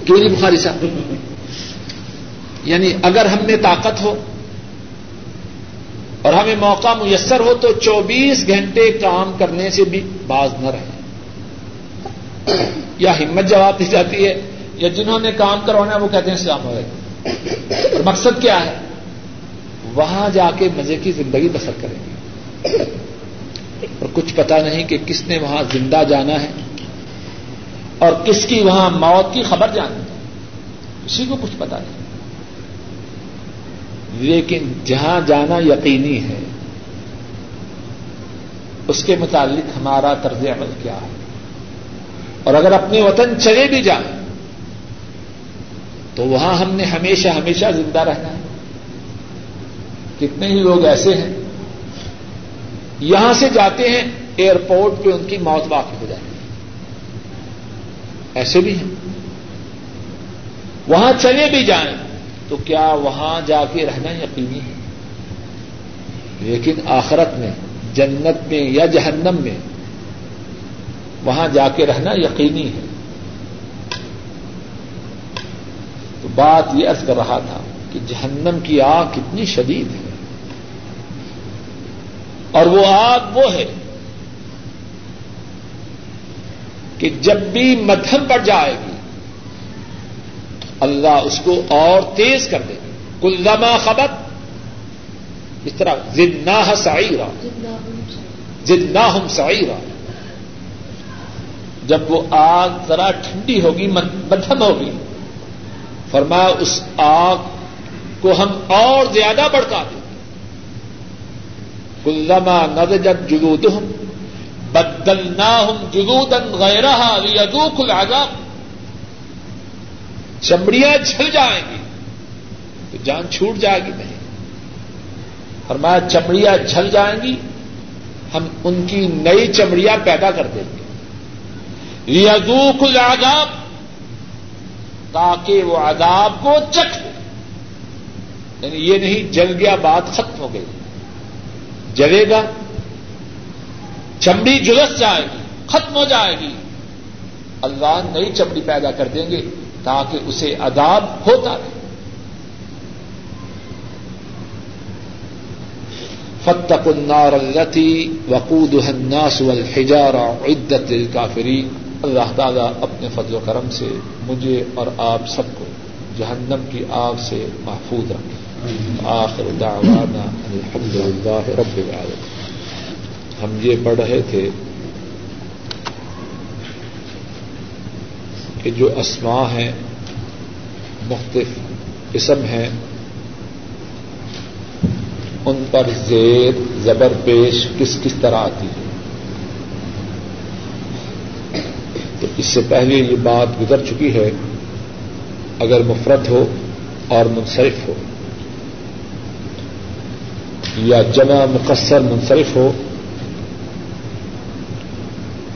کیوں نہیں بخاری صاحب؟ یعنی اگر ہم میں طاقت ہو اور ہمیں موقع میسر ہو تو چوبیس گھنٹے کام کرنے سے بھی باز نہ رہے یا ہمت جواب دی جاتی ہے، یا جنہوں نے کام کروانا ہے وہ کہتے ہیں اسلام علیکم۔ اور مقصد کیا ہے؟ وہاں جا کے مزے کی زندگی بسر کریں گے اور کچھ پتا نہیں کہ کس نے وہاں زندہ جانا ہے اور کس کی وہاں موت کی خبر جانی ہے۔ کسی کو کچھ پتا نہیں۔ لیکن جہاں جانا یقینی ہے، اس کے متعلق ہمارا طرز عمل کیا ہے۔ اور اگر اپنے وطن چلے بھی جائیں، تو وہاں ہم نے ہمیشہ ہمیشہ زندہ رہنا ہے۔ کتنے ہی لوگ ایسے ہیں، یہاں سے جاتے ہیں ایئرپورٹ پہ ان کی موت واقع ہو جاتی ہے۔ ایسے بھی ہیں۔ وہاں چلے بھی جائیں تو کیا وہاں جا کے رہنا یقینی ہے؟ لیکن آخرت میں، جنت میں یا جہنم میں، وہاں جا کے رہنا یقینی ہے۔ تو بات یہ عرض کر رہا تھا کہ جہنم کی آگ کتنی شدید ہے۔ اور وہ آگ وہ ہے کہ جب بھی مدھم پڑ جائے گی، اللہ اس کو اور تیز کر دے گی کلما خبر اس طرح زدنا سعیرا۔ زدنا ہم سعیرا۔ جب وہ آگ ذرا ٹھنڈی ہوگی مدھم ہوگی، فرمایا، اس آگ کو ہم اور زیادہ بڑھکا دیں۔ کلما نضجت جلودہم، بدلناہم جلودا غیرہا لیذوق العذاب۔ چمڑیاں جھل جائیں گی، تو جان چھوٹ جائے گی نہیں۔ فرمایا، چمڑیاں جھل جائیں گی، ہم ان کی نئی چمڑیاں پیدا کر دیں گے۔ لیذوق العذاب، تاکہ وہ عذاب کو چکھ یعنی یہ نہیں، جل گیا، بات ختم ہو گئی۔ جلے گا، چمڑی جلس جائے گی، ختم ہو جائے گی۔ اللہ نئی چمڑی پیدا کر دیں گے تاکہ اسے عذاب ہوتا رہے۔ فتق النار التي وقودها الناس والحجارة عدت للكافرين۔ اللہ تعالیٰ اپنے فضل و کرم سے مجھے اور آپ سب کو جہنم کی آگ سے محفوظ رکھے۔ آخر دعوانا الحمد للہ رب العالمين ہم یہ پڑھ رہے تھے کہ جو اسما ہیں، مختلف اسم ہیں، ان پر زیر زبر پیش کس کس طرح آتی ہے؟ تو اس سے پہلے یہ بات گزر چکی ہے، اگر مفرت ہو اور منصرف ہو۔ یا جمع مقصر منصرف ہو،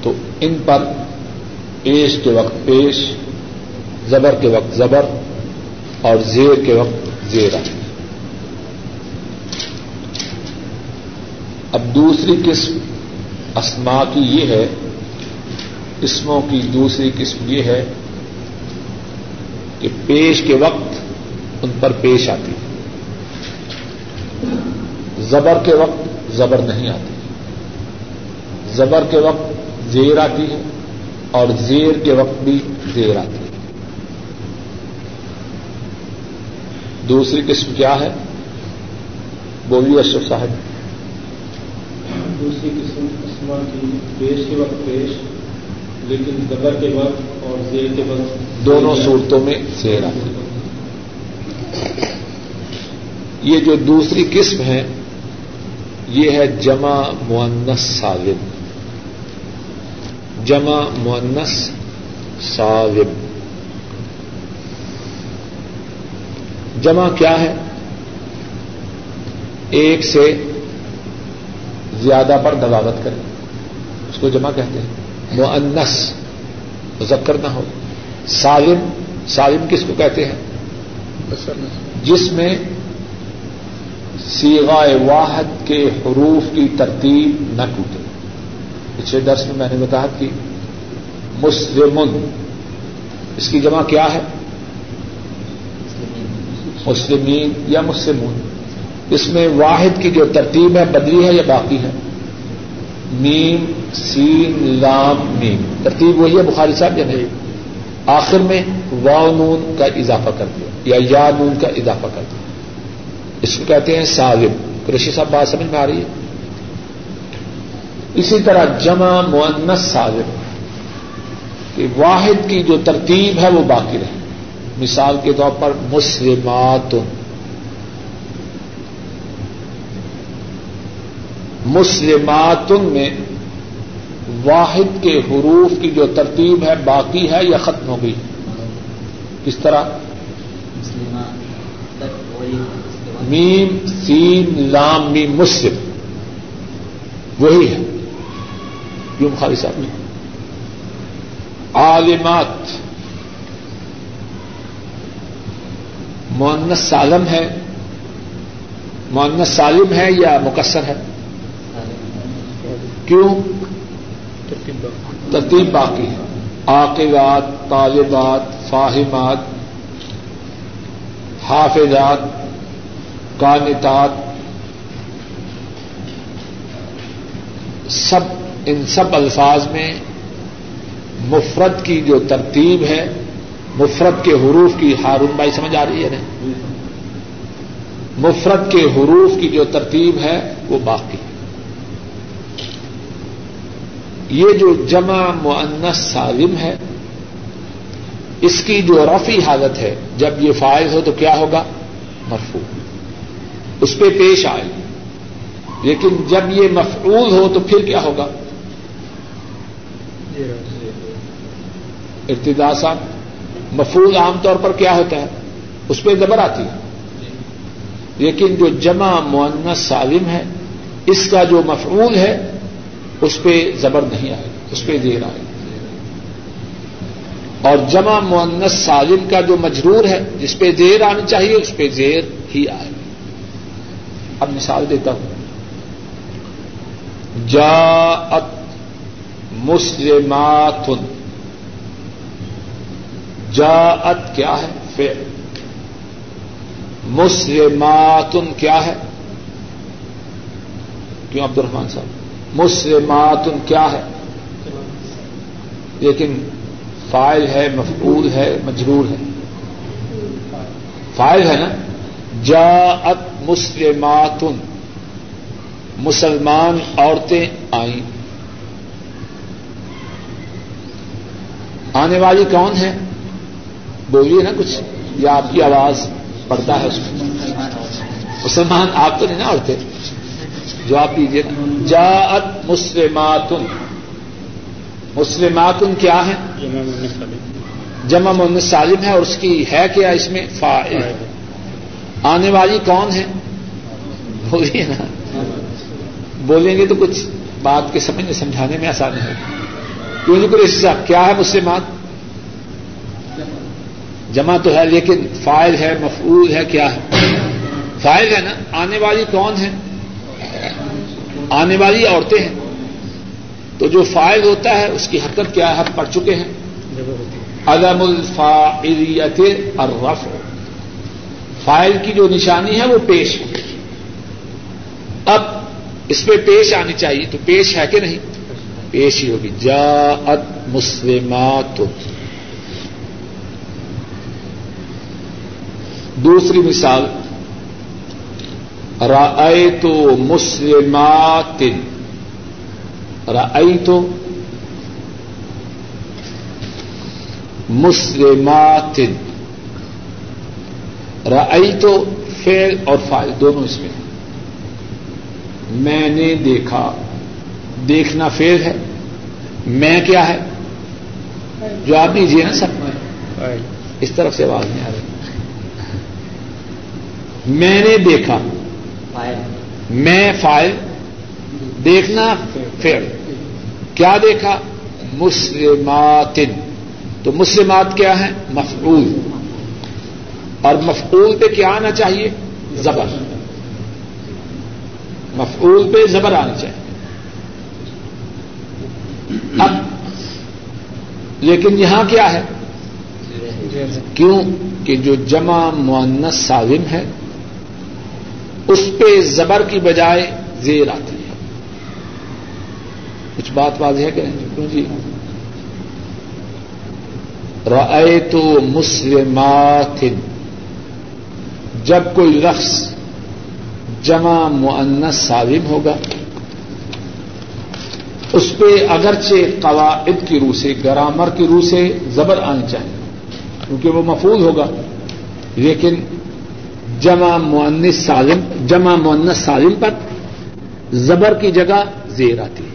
تو ان پر پیش کے وقت پیش، زبر کے وقت زبر، اور زیر کے وقت زیر۔ اب دوسری قسم اسما کی یہ ہے، اسموں کی دوسری قسم یہ ہے کہ پیش کے وقت ان پر پیش آتی۔ ہے زبر کے وقت زبر نہیں آتی۔ زبر کے وقت زیر آتی ہے اور زیر کے وقت بھی زیر آتی ہے۔ دوسری قسم کیا ہے؟ بولیے اشرف صاحب۔ دوسری قسم اسما کی پیش کے وقت پیش لیکن زبر کے وقت اور زیر کے وقت دونوں صورتوں میں زیر آتی ہے۔ یہ جو دوسری قسم ہے یہ ہے جمع مونس سالم جمع مونس سالم جمع کیا ہے؟ ایک سے زیادہ پر دلاوت کریں۔ اس کو جمع کہتے ہیں۔ مونس مذکر نہ ہو۔ سالم سالم کس کو کہتے ہیں؟ جس میں سیغائے واحد کے حروف کی ترتیب نہ ٹوٹے پچھلے درس میں میں نے وضاحت کی مسلم اس کی جمع کیا ہے؟ مسلمین یا مسلمون۔ اس میں واحد کی جو ترتیب ہے، بدلی ہے یا باقی ہے؟ میم، سین، لام، میم۔ ترتیب وہی ہے بخاری صاحب یا نہیں آخر میں واؤ نون کا اضافہ کر دیا، یا یا نون کا اضافہ کر دیا۔ اس کو کہتے ہیں سالم قریشی صاحب بات سمجھ میں آ رہی ہے؟ اسی طرح جمع مونس سالم کہ واحد کی جو ترتیب ہے وہ باقی رہے۔ مثال کے طور پر مسلمات۔ مسلمات میں واحد کے حروف کی جو ترتیب ہے باقی ہے یا ختم ہو گئی؟ کس طرح؟ میم، سین، لام، میم، مسلم۔ وہی ہے۔ یوں خالی صاحب نے عالمات۔ مونس سالم ہے۔ مونس سالم ہے یا مکسر ہے؟ کیوں؟ ترتیب باقی ہے۔ عاقبات طالبات، فاہمات، حافظات۔ کانتات سب، ان سب الفاظ میں مفرد کی جو ترتیب ہے، مفرد کے حروف کی ہارون بھائی سمجھ آ رہی ہے نا؟ مفرد کے حروف کی جو ترتیب ہے، وہ باقی۔ ہے یہ جو جمع معنس سالم ہے، اس کی جو رفی حالت ہے، جب یہ فائز ہو تو کیا ہوگا؟ مرفوع۔ اس پہ پیش آئے۔ لیکن جب یہ مفعول ہو تو پھر کیا ہوگا؟ ابتدا صاحب مفعول عام طور پر کیا ہوتا ہے؟ اس پہ زبر آتی ہے۔ لیکن جو جمع معنس سالم ہے، اس کا جو مفعول ہے، اس پہ زبر نہیں آئے، اس پہ دیر آئے۔ اور جمع معنس سالم کا جو مجرور ہے، جس پہ دیر آنی چاہیے، اس پہ زیر ہی آئے۔ اب مثال دیتا ہوں۔ جا مسلمات۔ جا کیا ہے؟ فعل۔ مسلمات کیا ہے؟ کیوں عبد الرحمان صاحب؟ مسلمات کیا ہے؟ لیکن فائل ہے، مفعول ہے، مجرور ہے۔ فائل ہے نا؟ جا مسلمات مسلمان عورتیں آئیں۔ آنے والی کون ہے بولیے نا کچھ، یا آپ کی آواز پڑتا ہے اس میں۔ مسلمان آپ تو نہیں نا عورتیں؟ جواب دیجیے جاءت مسلماتن۔ مسلماتن کیا ہے جمع من سالم ہے اور اس کی ہے کیا اس میں؟ فائل آنے والی کون ہے بولیے نا۔ بولیں گے تو کچھ بات کے سمجھنے سمجھانے میں آسانی ہے کیوں نہیں صاحب کیا ہے مسلمات جمع تو ہے لیکن فائل ہے مفعول ہے کیا ہے؟ فائل ہے نا۔ آنے والی کون ہے آنے والی عورتیں ہیں۔ تو جو فائل ہوتا ہے اس کی حرکت کیا ہے؟ پڑ چکے ہیں۔ عدم الفاعلیت الرفع۔ فائل کی جو نشانی ہے وہ پیش ہے اب اس پہ پیش آنی چاہیے تو پیش ہے کہ نہیں؟ پیش ہی ہوگی۔ جا مسلمات۔ دوسری مثال۔ رئی تو مسلمات۔ رئی تو مسلمات۔ رئی تو فیل اور فائل دونوں اس میں۔ میں نے دیکھا دیکھنا فیل ہے میں کیا ہے؟ جو آپ لیجیے نا سب۔ اس طرف سے آواز نہیں آ رہی۔ میں نے دیکھا۔ میں فائل دیکھنا پھر کیا دیکھا؟ مسلمات تو مسلمات کیا ہے مفعول۔ اور مفعول پہ کیا آنا چاہیے؟ زبر۔ مفعول پہ زبر آنا چاہیے۔ اب، لیکن یہاں کیا ہے؟ کیوں؟ کہ جو جمع معنس سالم ہے، اس پہ زبر کی بجائے زیر آتی ہے۔ کچھ بات واضح کریں کیوں جی۔ رائے تو مسلمات جب کوئی لفظ جمع معنس سالم ہوگا، اس پہ اگرچہ قواعد کی روح سے، گرامر کی روح سے زبر آنی چاہیے، کیونکہ وہ مفول ہوگا۔ لیکن جمع معنس سالم جمع معنس سالم پر زبر کی جگہ زیر آتی ہے۔